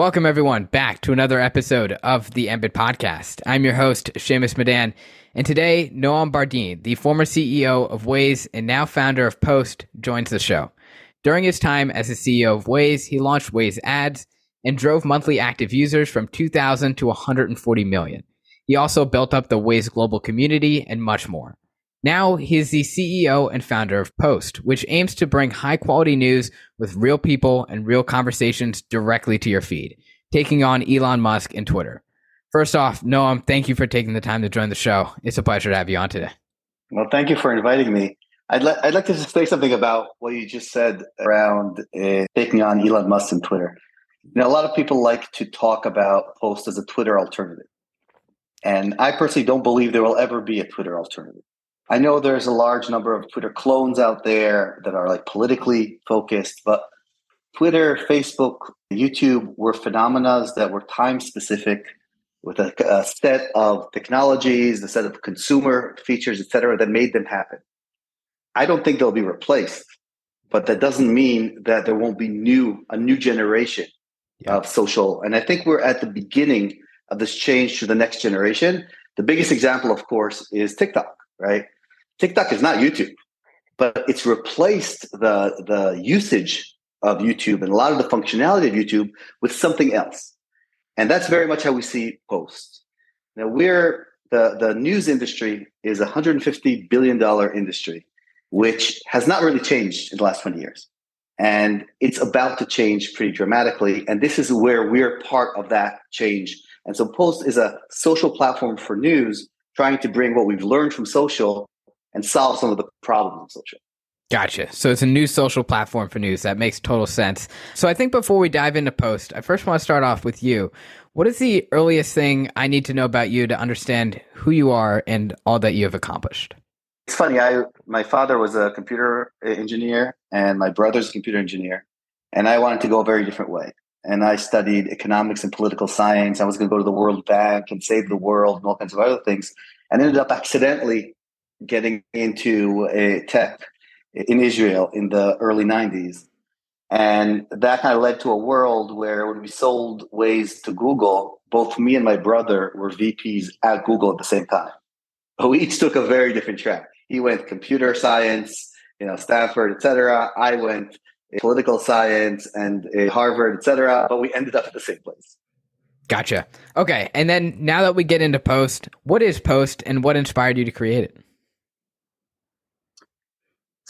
Welcome, everyone, back to another episode of the Embed Podcast. I'm your host, Shamus Madan, and today, Noam Bardin, the former CEO of Waze and now founder of Post, joins the show. During his time as the CEO of Waze, he launched Waze Ads and drove monthly active users from 2,000 to 140 million. He also built up the Waze global community and much more. Now he's the CEO and founder of Post, which aims to bring high quality news with real people and real conversations directly to your feed, taking on Elon Musk and Twitter. First off, Noam, thank you for taking the time to join the show. It's a pleasure to have you on today. Well, thank you for inviting me. I'd, I'd like to say something about what you just said around uh, taking on Elon Musk and Twitter. You know, a lot of people like to talk about Post as a Twitter alternative. And I personally don't believe there will ever be a Twitter alternative. I know there's a large number of Twitter clones out there that are like politically focused, but Twitter, Facebook, YouTube were phenomena that were time specific with a, a, set of technologies, a set of consumer features, et cetera, that made them happen. I don't think they'll be replaced, but that doesn't mean that there won't be new a new generation yeah. of social. And I think we're at the beginning of this change to the next generation. The biggest example, of course, is TikTok, right? TikTok is not YouTube, but it's replaced the the usage of YouTube and a lot of the functionality of YouTube with something else. And that's very much how we see posts. Now we're the, the news industry is a $150 billion industry, which has not really changed in the last 20 years. And it's about to change pretty dramatically. And this is where we're part of that change. And so Post is a social platform for news, trying to bring what we've learned from social and solve some of the problems of social. Gotcha. So it's a new social platform for news. That makes total sense. So I think before we dive into post, I first want to start off with you. What is the earliest thing I need to know about you to understand who you are and all that you have accomplished? It's funny. I my father was a computer engineer and my brother's a computer engineer, and I wanted to go a very different way. And I studied economics and political science. I was going to go to the World Bank and save the world and all kinds of other things, and ended up accidentally getting into a tech in Israel in the early 90s. And that kind of led to a world where when we sold Waze to Google, both me and my brother were VPs at Google at the same time. But we each took a very different track. He went computer science, you know, Stanford, et cetera. I went political science and uh, Harvard, et cetera. But we ended up at the same place. Gotcha. Okay. And then now that we get into Post, what is Post and what inspired you to create it?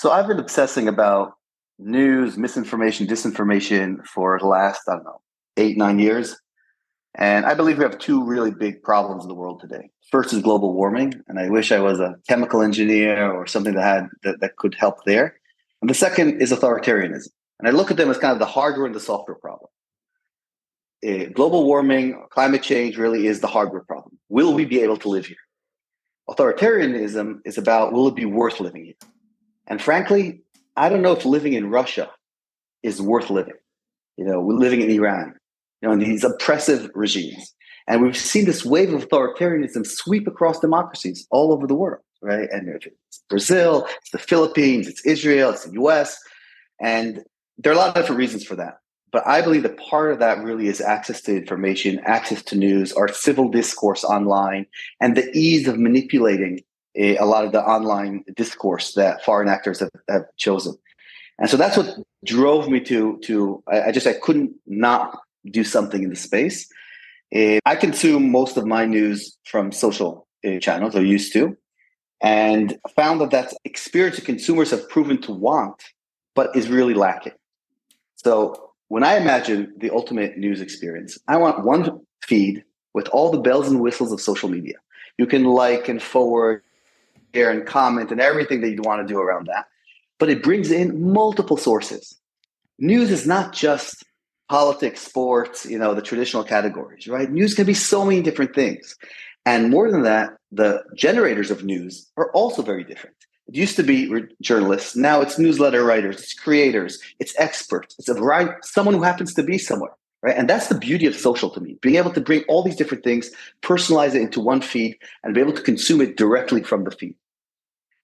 So I've been obsessing about news, misinformation, disinformation for the last, I don't know, eight, nine years. And I believe we have two really big problems in the world today. First is global warming, and I wish I was a chemical engineer or something that had that, that could help there. And the second is authoritarianism. And I look at them as kind of the hardware and the software problem. Uh, global warming, climate change really is the hardware problem. Will we be able to live here? Authoritarianism is about will it be worth living here? And frankly, I don't know if living in Russia is worth living. You know, we're living in Iran, you know, in these oppressive regimes. And we've seen this wave of authoritarianism sweep across democracies all over the world, right? And it's Brazil, it's the Philippines, it's Israel, it's the US. And there are a lot of different reasons for that. But I believe that part of that really is access to information, access to news, our civil discourse online, and the ease of manipulating a, a lot of the online discourse that foreign actors have, have chosen. And so that's what drove me to to I, I just I couldn't not do something in the space. Uh, I consume most of my news from social uh, channels, or used to, and found that that experience that consumers have proven to want, but is really lacking. So when I imagine the ultimate news experience, I want one feed with all the bells and whistles of social media. You can like and forward share and comment and everything that you'd want to do around that. But it brings in multiple sources. News is not just politics, sports, you know, the traditional categories, right? News can be so many different things. And more than that, the generators of news are also very different. It used to be journalists. Now it's newsletter writers, it's creators, it's experts, it's a variety, someone who happens to be somewhere right? And that's the beauty of social to me, being able to bring all these different things, personalize it into one feed, and be able to consume it directly from the feed.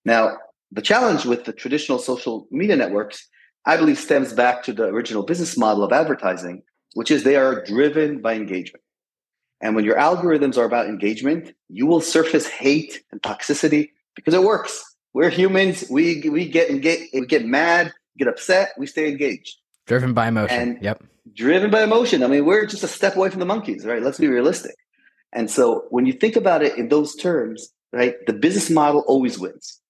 Now, the challenge with the traditional social media networks, I believe, stems back to the original business model of advertising, which is they are driven by engagement. And when your algorithms are about engagement, you will surface hate and toxicity because it works. We're humans. We we get get we get mad, get upset. We stay engaged. Driven by emotion. And yep. Driven by emotion. I mean, we're just a step away from the monkeys, right? Let's be realistic. And so when you think about it in those terms, right, the business model always wins.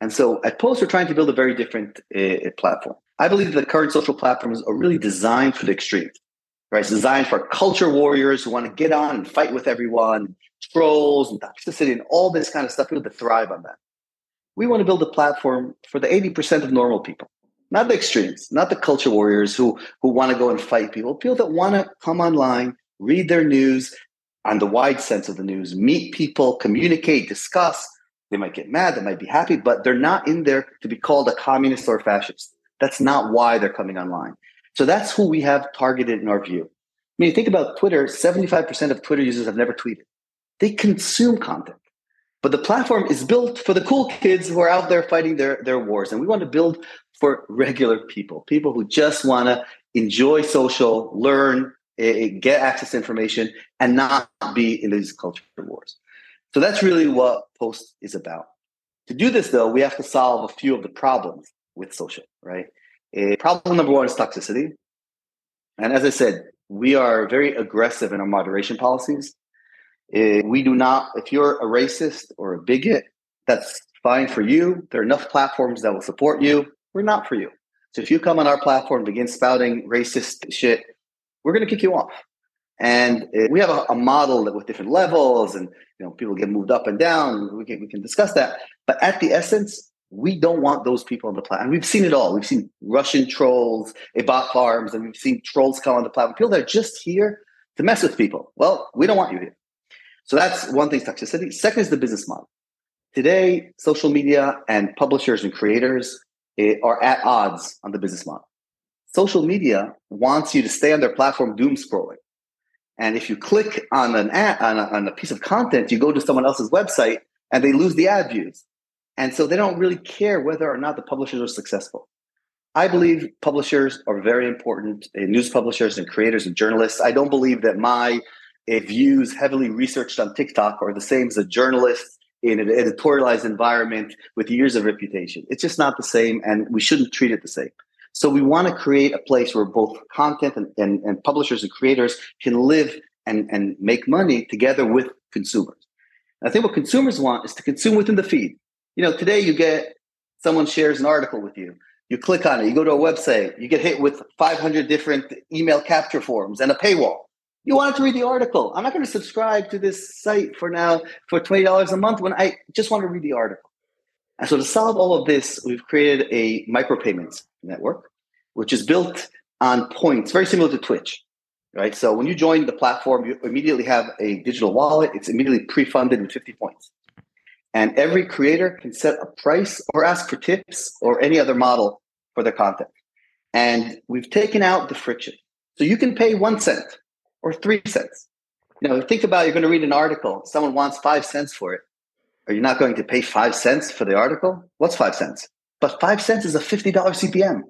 And so at Post, we're trying to build a very different uh, platform. I believe the current social platforms are really designed for the extreme, right? It's designed for culture warriors who want to get on and fight with everyone, trolls and toxicity and all this kind of stuff, people to thrive on that. We want to build a platform for the 80% of normal people, not the extremes, not the culture warriors who, who want to go and fight people, people that want to come online, read their news on the wide sense of the news, meet people, communicate, discuss. They might get mad, they might be happy, but they're not in there to be called a communist or a fascist. That's not why they're coming online. So that's who we have targeted in our view. I mean, think about Twitter, 75% of Twitter users have never tweeted. They consume content. But the platform is built for the cool kids who are out there fighting their, their wars. And we want to build for regular people, people who just want to enjoy social, learn, uh, get access to information, and not be in these culture wars. So that's really what Post is about. To do this, though, we have to solve a few of the problems with social, right? Uh, problem number one is toxicity. And as I said, we are very aggressive in our moderation policies. We do not, if you're a racist or a bigot, that's fine for you. There are enough platforms that will support you. We're not for you. So if you come on our platform and begin spouting racist shit, we're going to kick you off. And uh, we have a, a, model that with different levels, and you know people get moved up and down. We can we can discuss that. But at the essence, we don't want those people on the platform. We've seen it all. We've seen Russian trolls, bot farms, and we've seen trolls come on the platform. People that are just here to mess with people. Well, we don't want you here. So that's one thing, toxicity. Second is the business model. Today, social media and publishers and creators are at odds on the business model. Social media wants you to stay on their platform doom scrolling. And if you click on an ad, on a, on a piece of content, you go to someone else's website and they lose the ad views. And so they don't really care whether or not the publishers are successful. I believe publishers are very important, eh, news publishers and creators and journalists. I don't believe that my views heavily researched on TikTok are the same as a journalist in an editorialized environment with years of reputation. It's just not the same, and we shouldn't treat it the same. So we want to create a place where both content and, and, and publishers and creators can live and, and make money together with consumers. And I think what consumers want is to consume within the feed. You know, today you get someone shares an article with you. You click on it, you go to a website, you get hit with 500 different email capture forms and a paywall. You wanted to read the article. I'm not going to subscribe to this site for now for $20 a month when I just want to read the article. And so to solve all of this, we've created a micropayments network, which is built on points, very similar to Twitch. Right. So when you join the platform, you immediately have a digital wallet. It's immediately pre-funded with 50 points. And every creator can set a price or ask for tips or any other model for their content. And we've taken out the friction. So you can pay one cent or three cents. You know, think about you're going to read an article, someone wants five cents for it. Are you not going to pay five cents for the article? What's five cents? But five cents is a $50 CPM.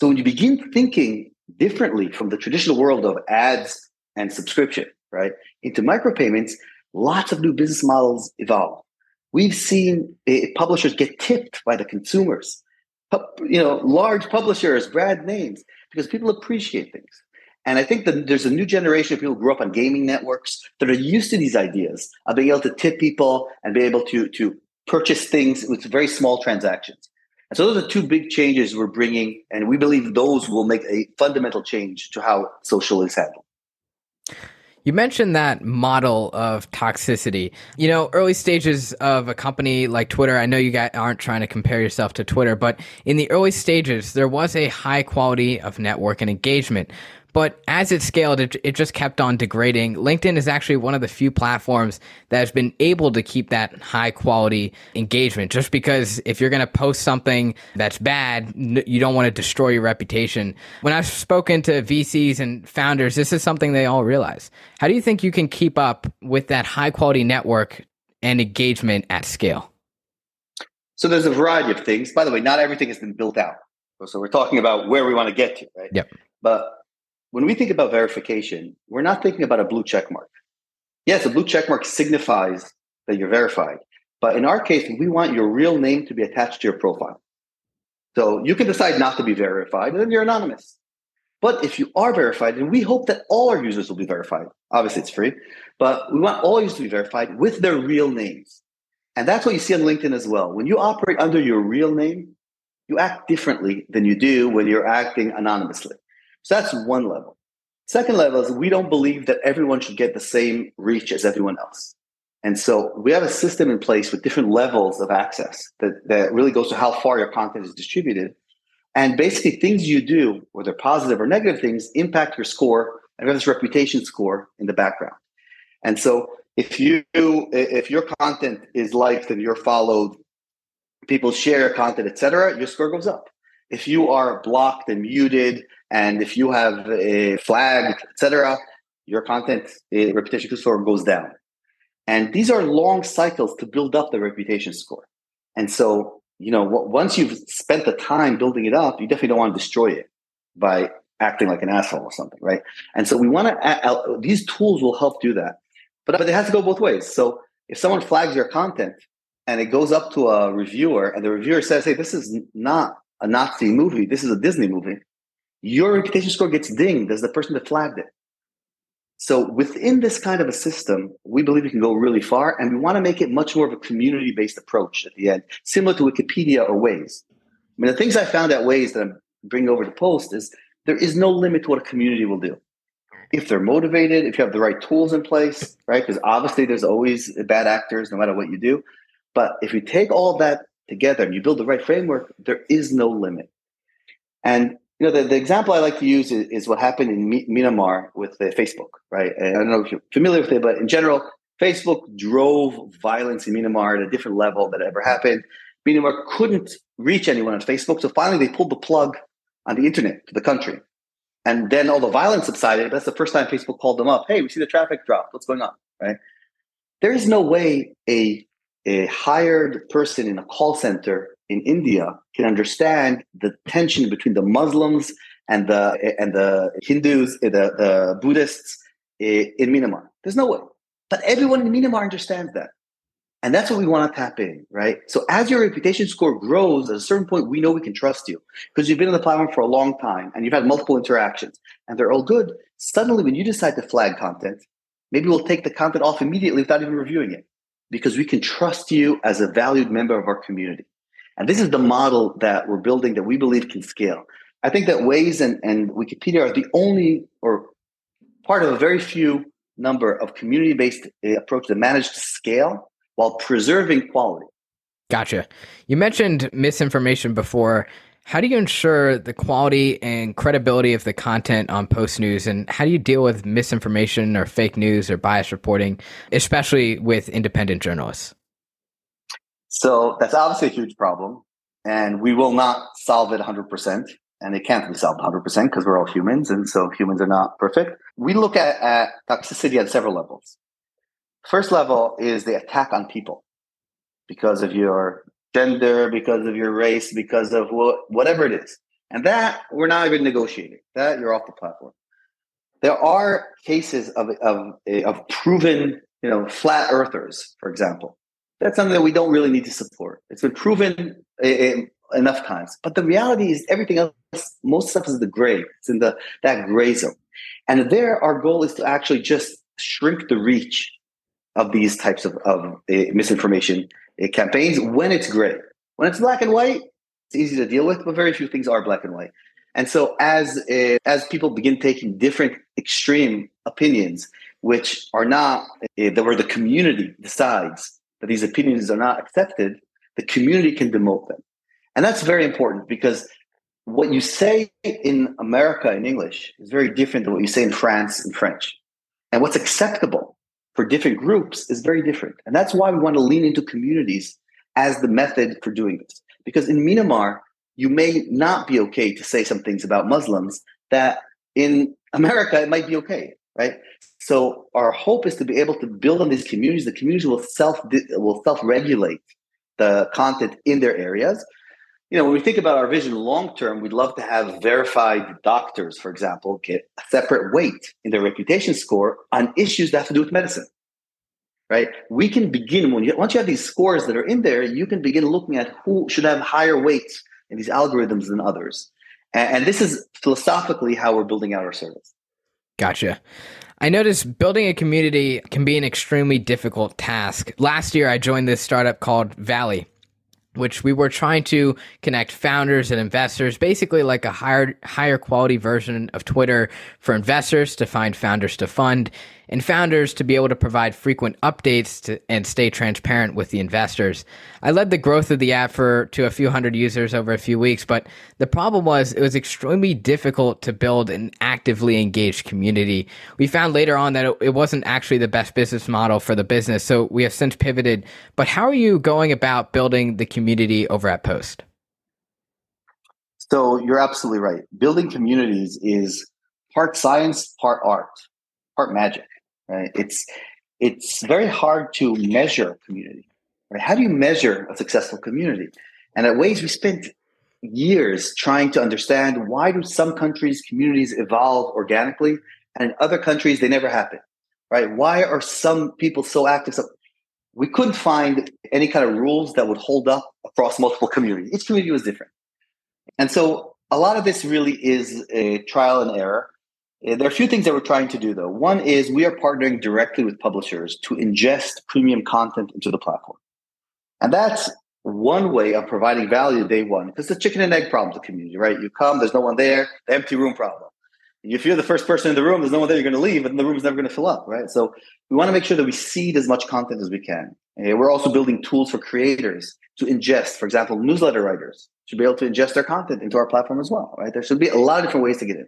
So when you begin thinking differently from the traditional world of ads and subscription, right, into micropayments, lots of new business models evolve. We've seen uh, publishers get tipped by the consumers, you know, large publishers, brand names, because people appreciate things. And I think that there's a new generation of people who grew up on gaming networks that are used to these ideas of being able to tip people and be able to, to purchase things with very small transactions. And so those are two big changes we're bringing, and we believe those will make a fundamental change to how social is handled. You mentioned that model of toxicity. You know, early stages of a company like Twitter, I know you guys aren't trying to compare yourself to Twitter, but in the early stages, there was a high quality of network and engagement. But as it scaled, it, it just kept on degrading. LinkedIn is actually one of the few platforms that has been able to keep that high quality engagement. Just because if you're going to post something that's bad, you don't want to destroy your reputation. When I've spoken to VCs and founders, this is something they all realize. How do you think you can keep up with that high quality network and engagement at scale? So there's a variety of things. By the way, not everything has been built out. So we're talking about where we want to get to, right? Yep. But when we think about verification, we're not thinking about a blue check mark. Yes, a blue check mark signifies that you're verified. But in our case, we want your real name to be attached to your profile. So you can decide not to be verified, and then you're anonymous. But if you are verified, and we hope that all our users will be verified, obviously it's free, but we want all users to be verified with their real names. And that's what you see on LinkedIn as well. When you operate under your real name, you act differently than you do when you're acting anonymously. So that's one level. Second level is we don't believe that everyone should get the same reach as everyone else. And so we have a system in place with different levels of access that, that really goes to how far your content is distributed. And basically, things you do, whether positive or negative things, impact your score and have this reputation score in the background. And so if you if your content is liked and you're followed, people share your content, etc., your score goes up. If you are blocked and muted, and if you have a flagged, etc., your content eh, reputation score goes down. And these are long cycles to build up the reputation score. And so, you know, once you've spent the time building it up, you definitely don't want to destroy it by acting like an asshole or something, right? And so we want to, these tools will help do that. But, but it has to go both ways. So if someone flags your content and it goes up to a reviewer and the reviewer says, hey, this is not a Nazi movie, this is a Disney movie, your reputation score gets dinged as the person that flagged it. So within this kind of a system, we believe we can go really far, and we want to make it much more of a community-based approach at the end, similar to Wikipedia or Waze. I mean, the things I found at Waze that I'm bringing over to Post is there is no limit to what a community will do. If they're motivated, if you have the right tools in place, right? Because obviously there's always bad actors no matter what you do. But if you take all that together and you build the right framework, there is no limit. And you know, the, the example I like to use is, is what happened in Myanmar with uh, Facebook, right? And I don't know if you're familiar with it, but in general, Facebook drove violence in Myanmar at a different level that ever happened. Myanmar couldn't reach anyone on Facebook, so finally they pulled the plug on the internet to the country. And then all the violence subsided. That's the first time Facebook called them up. Hey, we see the traffic drop. What's going on? Right? There is no way a a hired person in a call center in India can understand the tension between the Muslims and the and the Hindus, eh, the, the Buddhists eh, in Myanmar. There's no way. But everyone in Myanmar understands that. And that's what we want to tap in, right? So as your reputation score grows, at a certain point, we know we can trust you because you've been on the platform for a long time and you've had multiple interactions and they're all good. Suddenly, when you decide to flag content, maybe we'll take the content off immediately without even reviewing it because we can trust you as a valued member of our community. And this is the model that we're building that we believe can scale. I think that Waze and, and Wikipedia are the only or part of a very few number of community-based uh, approach that manage to scale while preserving quality. Gotcha. You mentioned misinformation before. How do you ensure the quality and credibility of the content on Post News, and how do you deal with misinformation or fake news or bias reporting, especially with independent journalists? So that's obviously a huge problem, and we will not solve it 100%. And it can't be solved 100% because we're all humans, and so humans are not perfect. We look at, at toxicity at several levels. First level is the attack on people because of your gender, because of your race, because of wh- whatever it is. And that we're not even negotiating. That you're off the platform. There are cases of, of, of proven, you know, flat earthers, for example. That's something that we don't really need to support. It's been proven uh, enough times. But the reality is everything else, most stuff is the gray. It's in the that gray zone. And there, our goal is to actually just shrink the reach of these types of, of uh, misinformation uh, campaigns when it's gray. When it's black and white, it's easy to deal with, but very few things are black and white. And so as as people begin taking different extreme opinions, which are not that where the community decides that these opinions are not accepted, the community can demote them. And that's very important because what you say in America in English is very different than what you say in France in French. And what's acceptable for different groups is very different. And that's why we want to lean into communities as the method for doing this. Because in Myanmar, you may not be okay to say some things about Muslims that in America it might be okay, right? So our hope is to be able to build on these communities. The communities will self will self regulate the content in their areas. you know, when we think about our vision long term, we'd love to have verified doctors, for example, get a separate weight in their reputation score on issues that have to do with medicine. Right? We can begin when you once you have these scores that are in there, you can begin looking at who should have higher weights in these algorithms than others. And, and this is philosophically how we're building out our service. Gotcha. I noticed building a community can be an extremely difficult task. Last year, I joined this startup called Valley, which we were trying to connect founders and investors, basically like a higher higher quality version of Twitter for investors to find founders to fund and founders to be able to provide frequent updates to, and stay transparent with the investors. I led the growth of the app for to a few hundred users over a few weeks, but the problem was it was extremely difficult to build an actively engaged community. We found later on that it, it wasn't actually the best business model for the business, so we have since pivoted. But how are you going about building the community over at Post? So you're absolutely right. Building communities is part science, part art, part magic right? It's it's very hard to measure community. Right? How do you measure a successful community? And at Waze, we spent years trying to understand why do some countries communities evolve organically and in other countries they never happen right why are some people so active so we couldn't find any kind of rules that would hold up across multiple communities each community was different and so a lot of this really is a trial and error Eh, there are a few things that we're trying to do, though. One is we are partnering directly with publishers to ingest premium content into the platform. And that's one way of providing value day one, because the chicken and egg problem to community, right? You come, there's no one there, the empty room problem. If you're the first person in the room, there's no one there, you're going to leave, and the room's never going to fill up, right? So we want to make sure that we seed as much content as we can. And we're also building tools for creators to ingest, for example, newsletter writers should be able to ingest their content into our platform as well, right? There should be a lot of different ways to get in.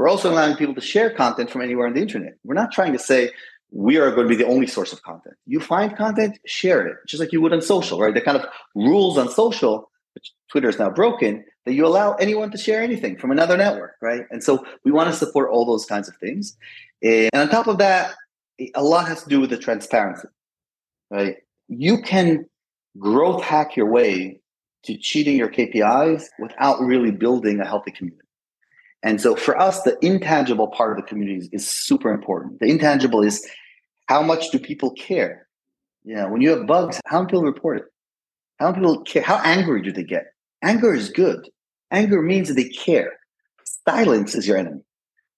We're also allowing people to share content from anywhere on the internet. We're not trying to say we are going to be the only source of content. You find content, share it, just like you would on social, right? The kind of rules on social, which Twitter is now broken, that you allow anyone to share anything from another network, right? And so we want to support all those kinds of things. And on top of that, a lot has to do with the transparency, right? You can growth hack your way to cheating your KPIs without really building a healthy community. And so for us, the intangible part of the community is super important. The intangible is how much do people care? You know, when you have bugs, how many people report it? How many people care? How angry do they get? Anger is good. Anger means they care. Silence is your enemy.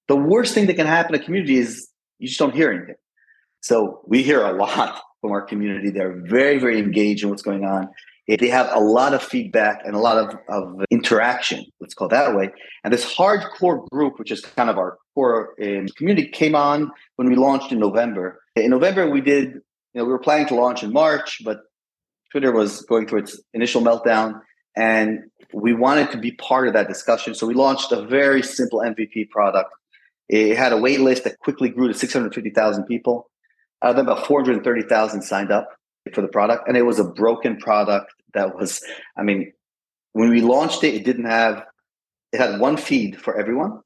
The worst thing that can happen in a community is you just don't hear anything. So we hear a lot from our community. They're very, very engaged in what's going on they have a lot of feedback and a lot of, of interaction, let's call it that way. And this hardcore group, which is kind of our core um, community, came on when we launched in November. In November, we did, you know, we were planning to launch in March, but Twitter was going through its initial meltdown. And we wanted to be part of that discussion. So we launched a very simple MVP product. It had a wait list that quickly grew to 650,000 people. Out of them, about 430,000 signed up for the product and it was a broken product that was i mean when we launched it it didn't have it had one feed for everyone.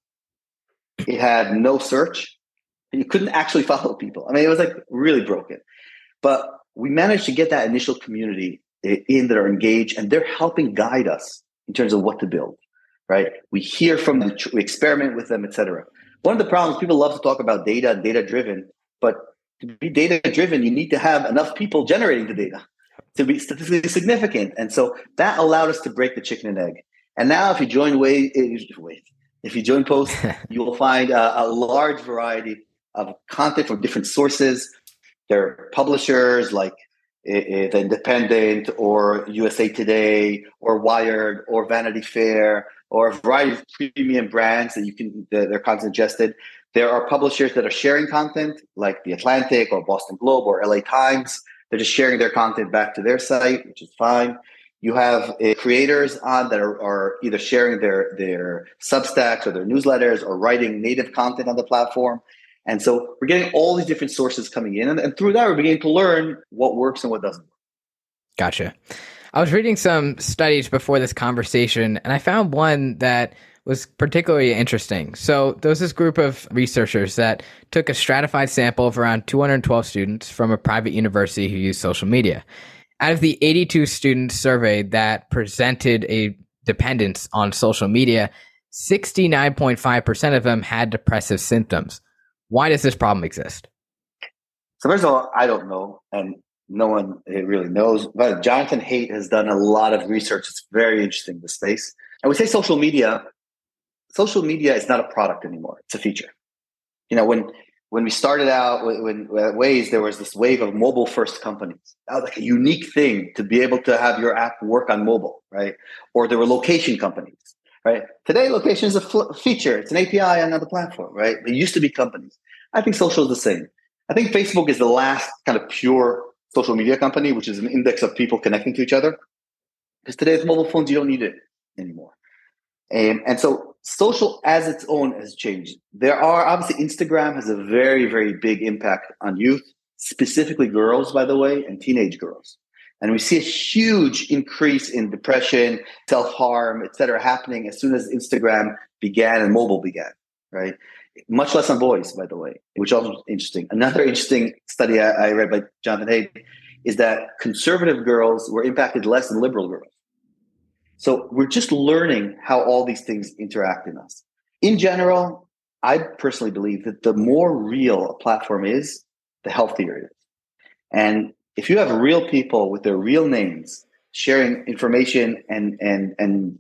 It had no search. And you couldn't actually follow people. I mean it was like really broken. But we managed to get that initial community in that are engaged and they're helping guide us in terms of what to build right? We hear from them we experiment with them etc one of the problems people love to talk about data data driven but to be data driven, you need to have enough people generating the data to be statistically significant. And so that allowed us to break the chicken and egg. And now, if you join Wait, wait if you join Post, you will find a, a, large variety of content from different sources. There are publishers like uh, The Independent or USA Today or Wired or Vanity Fair or a variety of premium brands that you can their content ingested. There are publishers that are sharing content, like The Atlantic or Boston Globe or LA Times. They're just sharing their content back to their site, which is fine. You have uh, creators on that are, are, either sharing their their Substacks or their newsletters or writing native content on the platform. And so we're getting all these different sources coming in, and, and through that, we're beginning to learn what works and what doesn't work. Gotcha. I was reading some studies before this conversation, and I found one that was particularly interesting. So there was this group of researchers that took a stratified sample of around 212 students from a private university who used social media. Out of the 82 students surveyed that presented a dependence on social media, 69.5% of them had depressive symptoms. Why does this problem exist? So, first of all, I don't know, and no one really knows. But Jonathan Haidt has done a lot of research. It's very interesting, the space. I would say social media, social media is not a product anymore. It's a feature. You know, when when we started out when, when uh, Waze, there was this wave of mobile first companies. That was like a unique thing to be able to have your app work on mobile, right? Or there were location companies, right? Today, location is a fl- feature. It's an API on another platform, right? It used to be companies. I think social is the same. I think Facebook is the last kind of pure social media company, which is an index of people connecting to each other. Because today with mobile phones, you don't need it anymore. And so social as its own has changed. There are obviously Instagram has a very, very big impact on youth, specifically girls, by the way, and teenage girls. And we see a huge increase in depression, self harm, et cetera, happening as soon as Instagram began and mobile began, right? Much less on boys, by the way, which also interesting. Another interesting study I, I read by Jonathan Haidt is that conservative girls were impacted less than liberal girls. So we're just learning how all these things interact in us. In general, I personally believe that the more real a platform is, the healthier it is. And if you have real people with their real names sharing information and and and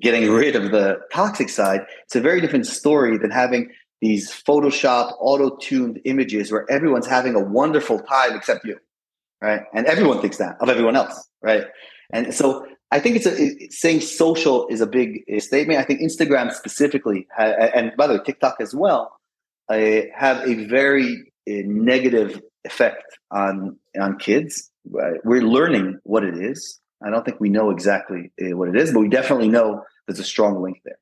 getting rid of the toxic side, it's a very different story than having these Photoshop auto-tuned images where everyone's having a wonderful time except you. Right. And everyone thinks that of everyone else. Right. And so I think it's a it, saying social is a big statement. I think Instagram specifically, and by the way, TikTok as well, uh, have a very uh, negative effect on on kids. We're learning what it is. I don't think we know exactly uh, what it is, but we definitely know there's a strong link there.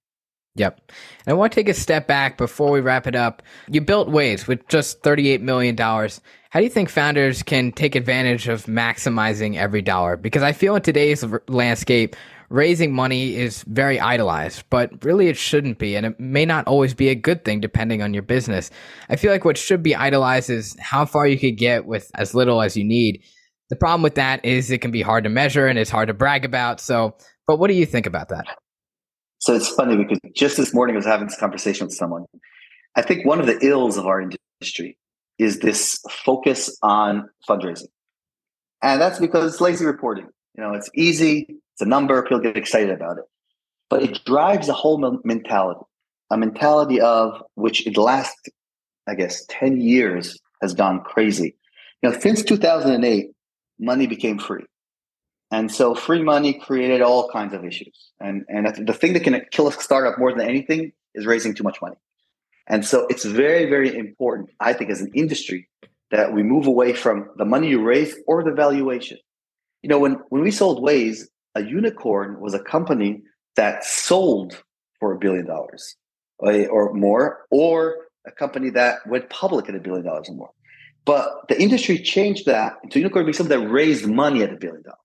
Yep. And I want to take a step back before we wrap it up. You built Waze with just $38 million. How do you think founders can take advantage of maximizing every dollar? Because I feel in today's landscape, raising money is very idolized, but really it shouldn't be. And it may not always be a good thing depending on your business. I feel like what should be idolized is how far you could get with as little as you need. The problem with that is it can be hard to measure and it's hard to brag about. So, but what do you think about that? So it's funny because just this morning I was having this conversation with someone. I think one of the ills of our industry is this focus on fundraising. And that's because it's lazy reporting. You know, it's easy, it's a number, people get excited about it. But it drives a whole mentality, a mentality of which in the last, I guess, 10 years has gone crazy. You know, since 2008, money became free. And so free money created all kinds of issues. And, and the thing that can kill a startup more than anything is raising too much money. And so it's very, very important, I think, as an industry, that we move away from the money you raise or the valuation. You know, when, when we sold Waze, a unicorn was a company that sold for a billion dollars eh, or more, or a company that went public at a billion dollars or more. But the industry changed that to unicorn being something that raised money at a billion dollars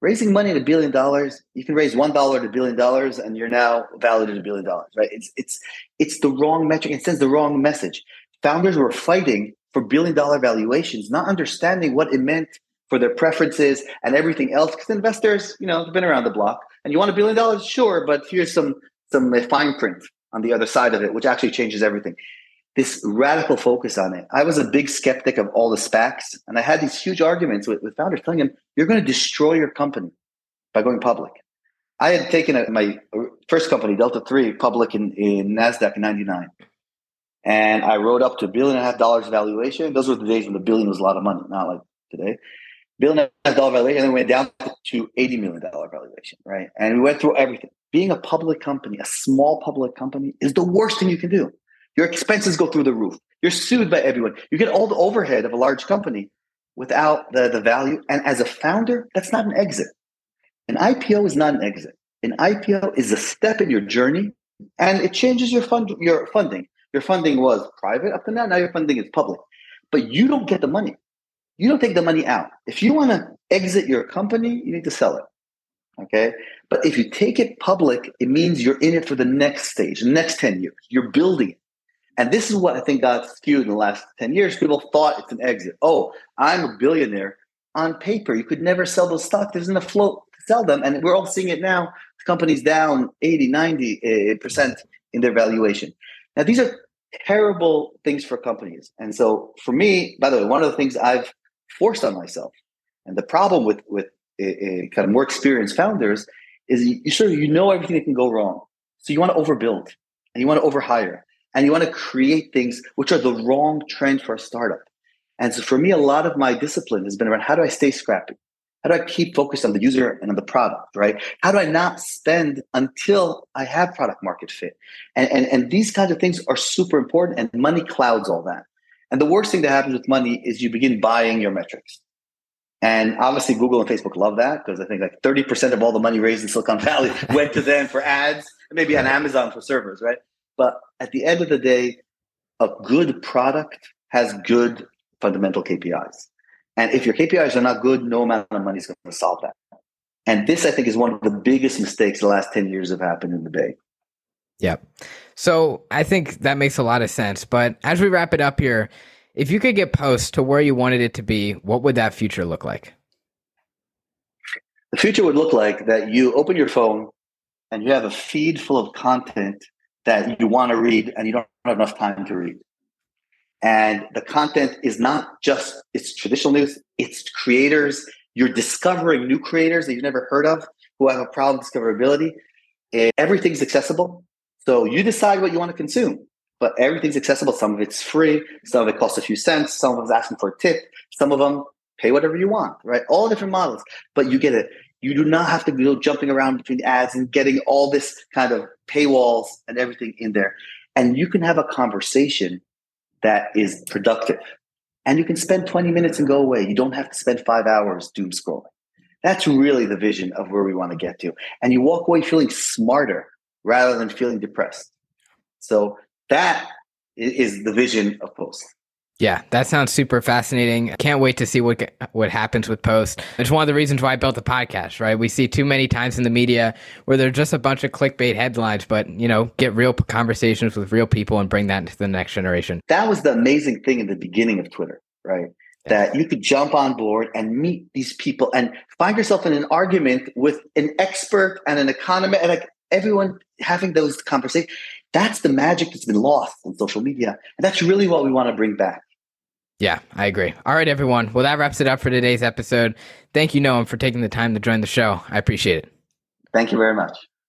raising money a billion dollars, you can raise one dollar a billion dollars, and you're now valued at a billion dollars, right? It's it's it's the wrong metric. It sends the wrong message. Founders were fighting for billion dollar valuations, not understanding what it meant for their preferences and everything else. Because investors, you know, have been around the block, and you want a billion dollars, sure, but here's some some fine print on the other side of it, which actually changes everything this radical focus on it. I was a big skeptic of all the SPACs, and I had these huge arguments with, with founders telling them, you're going to destroy your company by going public. I had taken a, my first company, Delta 3, public in, in NASDAQ in 99. And I rode up to a billion and a half dollars valuation. Those were the days when the billion was a lot of money, not like today. Billion and a half dollar valuation, and then went down to $80 million valuation, right? And we went through everything. Being a public company, a small public company, is the worst thing you can do your expenses go through the roof. You're sued by everyone. You get all the overhead of a large company without the, the value. And as a founder, that's not an exit. An IPO is not an exit. An IPO is a step in your journey and it changes your fund your funding. Your funding was private up to now, now your funding is public. But you don't get the money. You don't take the money out. If you want to exit your company, you need to sell it. Okay. But if you take it public, it means you're in it for the next stage, the next 10 years. You're building it. And this is what I think got skewed in the last 10 years. People thought it's an exit. Oh, I'm a billionaire. On paper, you could never sell those stocks. There's enough float to sell them. And we're all seeing it now. companies down 80, 90% eh, in their valuation. Now, these are terrible things for companies. And so for me, by the way, one of the things I've forced on myself, and the problem with, with a, a kind of more experienced founders is you, you of, you know everything that can go wrong. So you want to overbuild and you want to overhire and you want to create things which are the wrong trend for a startup. And so for me, a lot of my discipline has been around how do I stay scrappy? How do I keep focused on the user and on the product, right? How do I not spend until I have product market fit? And, and, and these kinds of things are super important and money clouds all that. And the worst thing that happens with money is you begin buying your metrics. And obviously, Google and Facebook love that because I think like 30% of all the money raised in Silicon Valley went to them for ads, maybe on Amazon for servers, right? But at the end of the day, a good product has good fundamental KPIs. And if your KPIs are not good, no amount of money is going to solve that. And this, I think, is one of the biggest mistakes the last 10 years have happened in the Bay. Yep. So I think that makes a lot of sense. But as we wrap it up here, if you could get Post to where you wanted it to be, what would that future look like? The future would look like that you open your phone and you have a feed full of content that you want to read and you don't have enough time to read. And the content is not just it's traditional news, it's creators. You're discovering new creators that you've never heard of who have a problem discoverability. Everything's accessible. So you decide what you want to consume, but everything's accessible. Some of it's free, some of it costs a few cents, some of them's asking for a tip, some of them pay whatever you want, right? All different models, but you get it. You do not have to go jumping around between ads and getting all this kind of paywalls and everything in there. And you can have a conversation that is productive. And you can spend 20 minutes and go away. You don't have to spend five hours doom scrolling. That's really the vision of where we want to get to. And you walk away feeling smarter rather than feeling depressed. So that is the vision of Post. Yeah, that sounds super fascinating. Can't wait to see what what happens with Post. It's one of the reasons why I built the podcast, right? We see too many times in the media where they're just a bunch of clickbait headlines, but you know, get real conversations with real people and bring that into the next generation. That was the amazing thing in the beginning of Twitter, right? That you could jump on board and meet these people and find yourself in an argument with an expert and an economist and like everyone having those conversations. That's the magic that's been lost on social media. And that's really what we want to bring back. Yeah, I agree. All right, everyone. Well, that wraps it up for today's episode. Thank you, Noam, for taking the time to join the show. I appreciate it. Thank you very much.